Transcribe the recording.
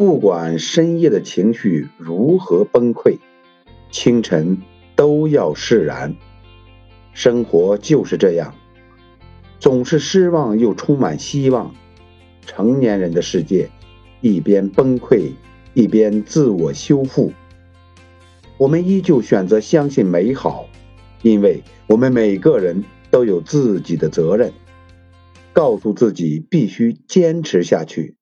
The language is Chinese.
不管深夜的情绪如何崩溃清晨都要释然。生活就是这样总是失望又充满希望。成年人的世界一边崩溃一边自我修复。我们依旧选择相信美好因为我们每个人都有自己的责任。告诉自己必须坚持下去